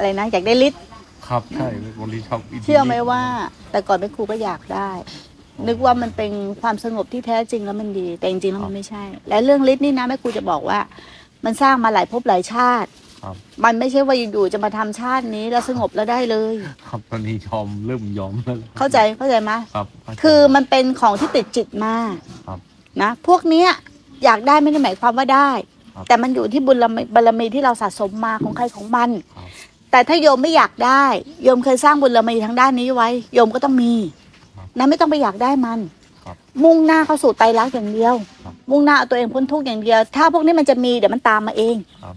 อะไรนะอยากได้ลิตรครับใช่เป็นคนที่ชอบนเชื่อไหมว่า แต่ก่อนเป็นครูก็อยากได้ นึกว่ามันเป็นความสงบที่แท้จริงแล้วมันดี แต่จริงๆแล้วมันไม่ใช่ และเรื่องฤทธิ์นี่นะแม่ครูจะบอกว่า มันสร้างมาหลายภพหลายชาติครับมันไม่ใช่ว่าอยู่ๆจะมาทำชาตินี้แล้วสงบแล้วได้เลย ครับตอนนี้ยอมเริ่มยอมแล้วเข้าใจเข้าใจไหมครับเข้าใจคือมันเป็นของที่ติดจิตมากครับนะพวกเนี้ยอยากได้ไม่ได้หมายความว่าได้ครับแต่มันอยู่ที่บุญบารมีบารมีที่เราสะสมมาของใครของมันครับ แต่ถ้าโยมไม่อยากได้ โยมเคยสร้างบุญบารมีทางด้านนี้ไว้ โยมก็ต้องมีนะไม่ต้องไปอยากได้มันครับมุ่งหน้าเข้าสู่ไตรลักษณ์อย่างเดียวครับมุ่งหน้าเอาตัวเองพ้นทุกข์อย่างเดียว ถ้าพวกนี้มันจะมีเดี๋ยวมันตามมาเองครับ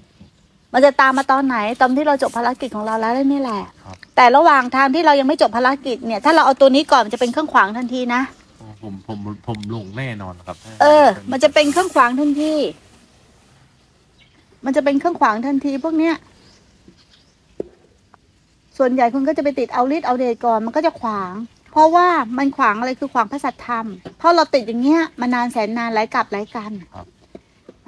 มันจะตามมาตอนไหนตอนที่เราจบภารกิจของเราแล้วนี่แหละครับแต่ระหว่างทางที่เรายังไม่จบภารกิจเนี่ย ถ้าเราเอาตัวนี้ก่อนมันจะเป็นเครื่องขวางทันทีนะผมผมผมหลงแน่นอนครับ เออ มันจะเป็นเครื่องขวางทันที มันจะเป็นเครื่องขวางทันทีพวกเนี้ย ส่วนใหญ่คุณก็จะไปติดเอาฤทธิ์เอาเดชก่อนมันก็จะขวาง เพราะว่ามันขวางอะไรคือขวางพระสัทธรรมเพราะเราติดอย่างเงี้ยมานานแสนนานหลายกลับหลายกัน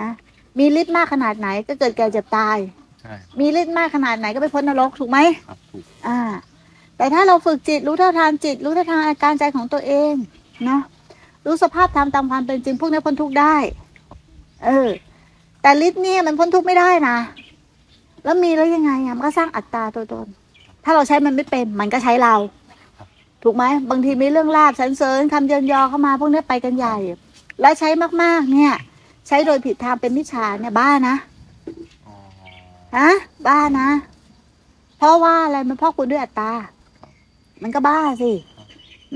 นะมีฤทธิ์มากขนาดไหนก็เกิดแก่เจ็บตายใช่มีฤทธิ์มากขนาดไหนก็ไปพ้นนรกถูกไหมครับถูกอ่า แต่ถ้าเราฝึกจิตรู้เท่าทานจิต รู้เท่าทานอาการใจของตัวเองเนาะรู้สภาพธรรมตามความเป็นจริงพวกนี้พ้นทุกข์ได้ เออ แต่ฤทธิ์เนี่ยมันพ้นทุกข์ไม่ได้นะ แล้วมีแล้วยังไงอะมันก็สร้างอัตตาตัวตน ถ้าเราใช้มันไม่เป็น มันก็ใช้เรา ถูกไหมบางทีมีเรื่องลาบสันเสริญคำเยินยอเข้ามาพวกนี้ไปกันใหญ่ แล้วใช้มากๆ เนี่ย ใช้โดยผิดทางเป็นมิจฉาเนี่ยบ้านะอ๋อฮะบ้านะ เพราะว่าอะไรมันพ่อคุณด้วยอัตตา มันก็บ้าสิ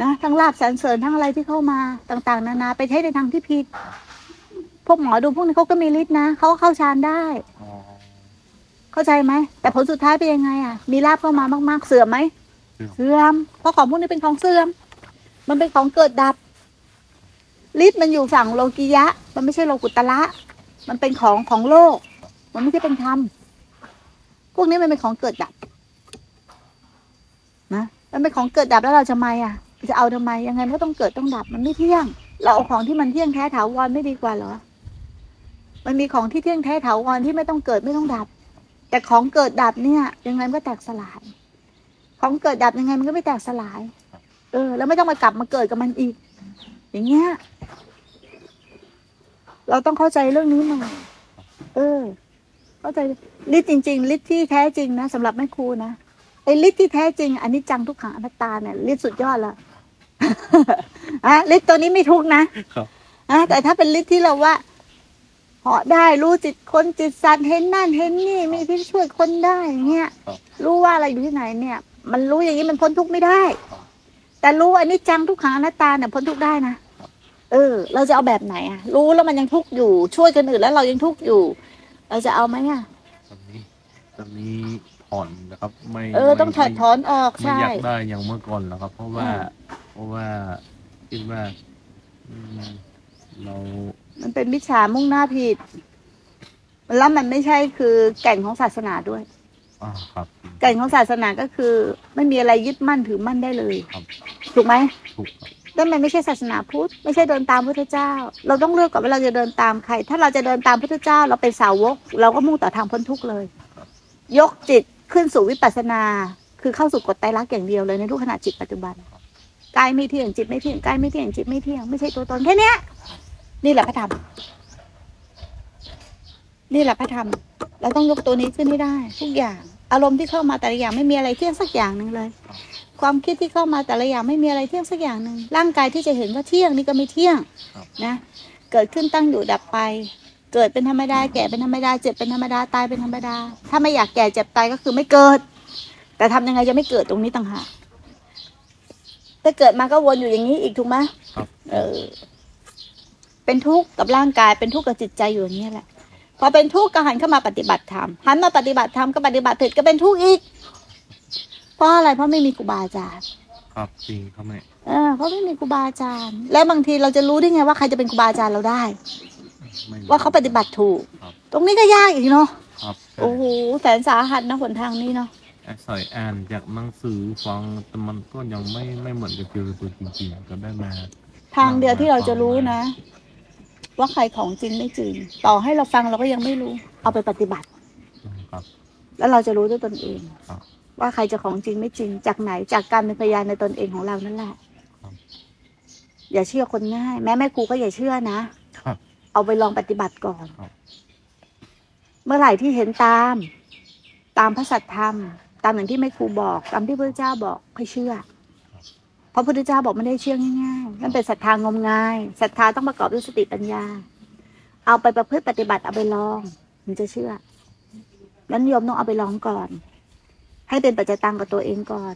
นะทั้งลาบสรรเสริญทั้งอะไรที่เข้ามาต่างๆ นานาไปใช้ในทางที่ผิด พวกหมอดูพวกนี้เขาก็มีฤทธิ์นะเขาก็เข้าฌานได้อ๋อ เข้าใจไหม แต่ผลสุดท้ายเป็นยังไงอะ มีลาบเข้ามามาก ๆ เสื่อมไหมเรื่องเสื่อม เพราะของพวกนี้เป็นของเสื่อม มันเป็นของเกิดดับฤทธิ์มันอยู่ฝั่งโลกิยะ มันไม่ใช่โลกุตละ มันเป็นของของโลก มันไม่ใช่เป็นธรรม พวกนี้มันเป็นของเกิดดับ นะ มันเป็นของเกิดดับแล้วเราจะไม่อะ จะเอาทำไม ยังไงมันก็ต้องเกิดต้องดับ มันไม่เที่ยง เราเอาของที่มันเที่ยงแท้ถาวรไม่ดีกว่าเหรอ มันมีของที่เที่ยงแท้ถาวรที่ไม่ต้องเกิดไม่ต้องดับ แต่ของเกิดดับเนี่ย ยังไงมันก็แตกสลาย ของเกิดดับยังไงมันก็ไม่แตกสลาย เออ แล้วไม่ต้องมากลับมาเกิดกับมันอีก อย่างเงี้ย เราต้องเข้าใจเรื่องนี้หน่อยเออ เข้าใจฤทธิ์จริงๆฤทธิ์ที่แท้จริงนะสำหรับแม่ครูนะไอ้ฤทธิ์ที่แท้จริงอันนี้จังทุกขังอนัตตาเนี่ยฤทธิ์สุดยอดละอะฤทธิ์ตัวนี้ไม่ทุกข์นะครับอะแต่ถ้าเป็นฤทธิ์ที่เราว่า เหาะได้รู้จิตคนจิตสัตว์เห็นนั่นเห็นนี่มีที่ช่วยคนได้อย่างเงี้ยครับรู้ว่าอะไรอยู่ที่ไหนเนี่ย มันรู้อย่างนี้มันพ้นทุกข์ไม่ได้ แต่รู้อันนี้จังทุกขังอนัตตาเนี่ยพ้นทุกข์ได้นะเออ เราจะเอาแบบไหนอะรู้แล้วมันยังทุกข์อยู่ช่วยคนอื่นแล้วเรายังทุกข์อยู่ เราจะเอาไหมอะตอนนี้ตอนนี้ผ่อนนะครับ ไม่เออไม่ต้องถอดถอนออกไม่ใช่อยากได้อย่างเมื่อก่อนแล้วครับ เพราะว่าอืมเพราะว่าคิดว่าอืมเรา มันเป็นมิจฉามุ่งหน้าผิด แล้วมันไม่ใช่คือแก่นของศาสนาด้วยอ่าครับแก่นของศาสนาก็คือ ไม่มีอะไรยึดมั่นถือมั่นได้เลยครับถูกไหมถูกครับนั่นมันไม่ใช่ศาสนาพุทธไม่ใช่เดินตามพุทธเจ้า เราต้องเลือกก่อนว่าเราจะเดินตามใคร ถ้าเราจะเดินตามพุทธเจ้า เราเป็นสาวก เราก็มุ่งต่อทางพ้นทุกข์เลย ยกจิตขึ้นสู่วิปัสสนา คือเข้าสู่กฎไตรลักษณ์อย่างเดียวเลยในทุกขณะจิตปัจจุบันกายไม่เที่ยงจิตไม่เที่ยงกายไม่เที่ยงจิตไม่เที่ยงไม่ใช่ตัวตนแค่เนี้ย นี่แหละพระธรรม นี่แหละพระธรรม เราต้องยกตัวนี้ขึ้นให้ได้ ทุกอย่าง อารมณ์ที่เข้ามาแต่ละอย่างไม่มีอะไรเที่ยงสักอย่างหนึ่งเลย ความคิดที่เข้ามาแต่ละอย่างไม่มีอะไรเที่ยงสักอย่างหนึ่งร่างกายที่จะเห็นว่าเที่ยงนี่ก็ไม่เที่ยงครับนะ เกิดขึ้นตั้งอยู่ดับไป เกิดเป็นธรรมดา แก่เป็นธรรมดา เจ็บเป็นธรรมดา ตายเป็นธรรมดา ถ้าไม่อยากแก่เจ็บตายก็คือไม่เกิด แต่ทำยังไงจะไม่เกิดตรงนี้ต่างหากถ้าเกิดมาก็วนอยู่อย่างนี้อีกถูกไหมครับเออ เป็นทุกข์กับร่างกาย เป็นทุกข์กับจิตใจอยู่อย่างนี้แหละ พอเป็นทุกข์ก็หันเข้ามาปฏิบัติธรรมหันมาปฏิบัติธรรมก็ปฏิบัติผิดก็เป็นทุกข์อีก เพราะอะไรเพราะไม่มีครูบาอาจารย์ครับจริงครับแม่เออเพราะไม่มีครูบาอาจารย์ แล้วบางทีเราจะรู้ได้ไงว่าใครจะเป็นครูบาอาจารย์เราได้ไม่ว่าเขาปฏิบัติถูกครับตรงนี้ก็ยากอีกเนาะครับใช่โอ้โหแสนสาหัสนะหนทางนี้เนาะไอ้สอยอ่านจากหนังสือฟังแต่มันก็ยังไม่ไม่เหมือนกับเจอตัวจริงๆก็ได้มา ทางเดียวที่เราจะรู้นะ ว่าใครของจริงไม่จริง ต่อให้เราฟังเราก็ยังไม่รู้ เอาไปปฏิบัติ ครับ แล้วเราจะรู้ด้วยตนเอง ครับ ว่าใครจะของจริงไม่จริง จากไหนจากการเป็นพยานในตนเองของเรานั่นแหละครับอย่าเชื่อคนง่าย แม้แม่ครูก็อย่าเชื่อนะครับ เอาไปลองปฏิบัติก่อน ครับ เมื่อไหร่ที่เห็นตาม ตามพระสัทธรรม ตามอย่างที่แม่ครูบอก ตามที่พระเจ้าบอกให้เชื่อเพ ราะพระพุทธเจ้าบอกไม่ได้เชื่อง่ายๆนั่นเป็นศรัทธางมงายศรัทธาต้องประกอบด้วยสติปัญญา เอาไปประพฤติปฏิบัติเอาไปลองมันจะเชื่อนั้นโยมต้องเอาไปลองก่อน ให้เป็นปัจจตังกับตัวเองก่อน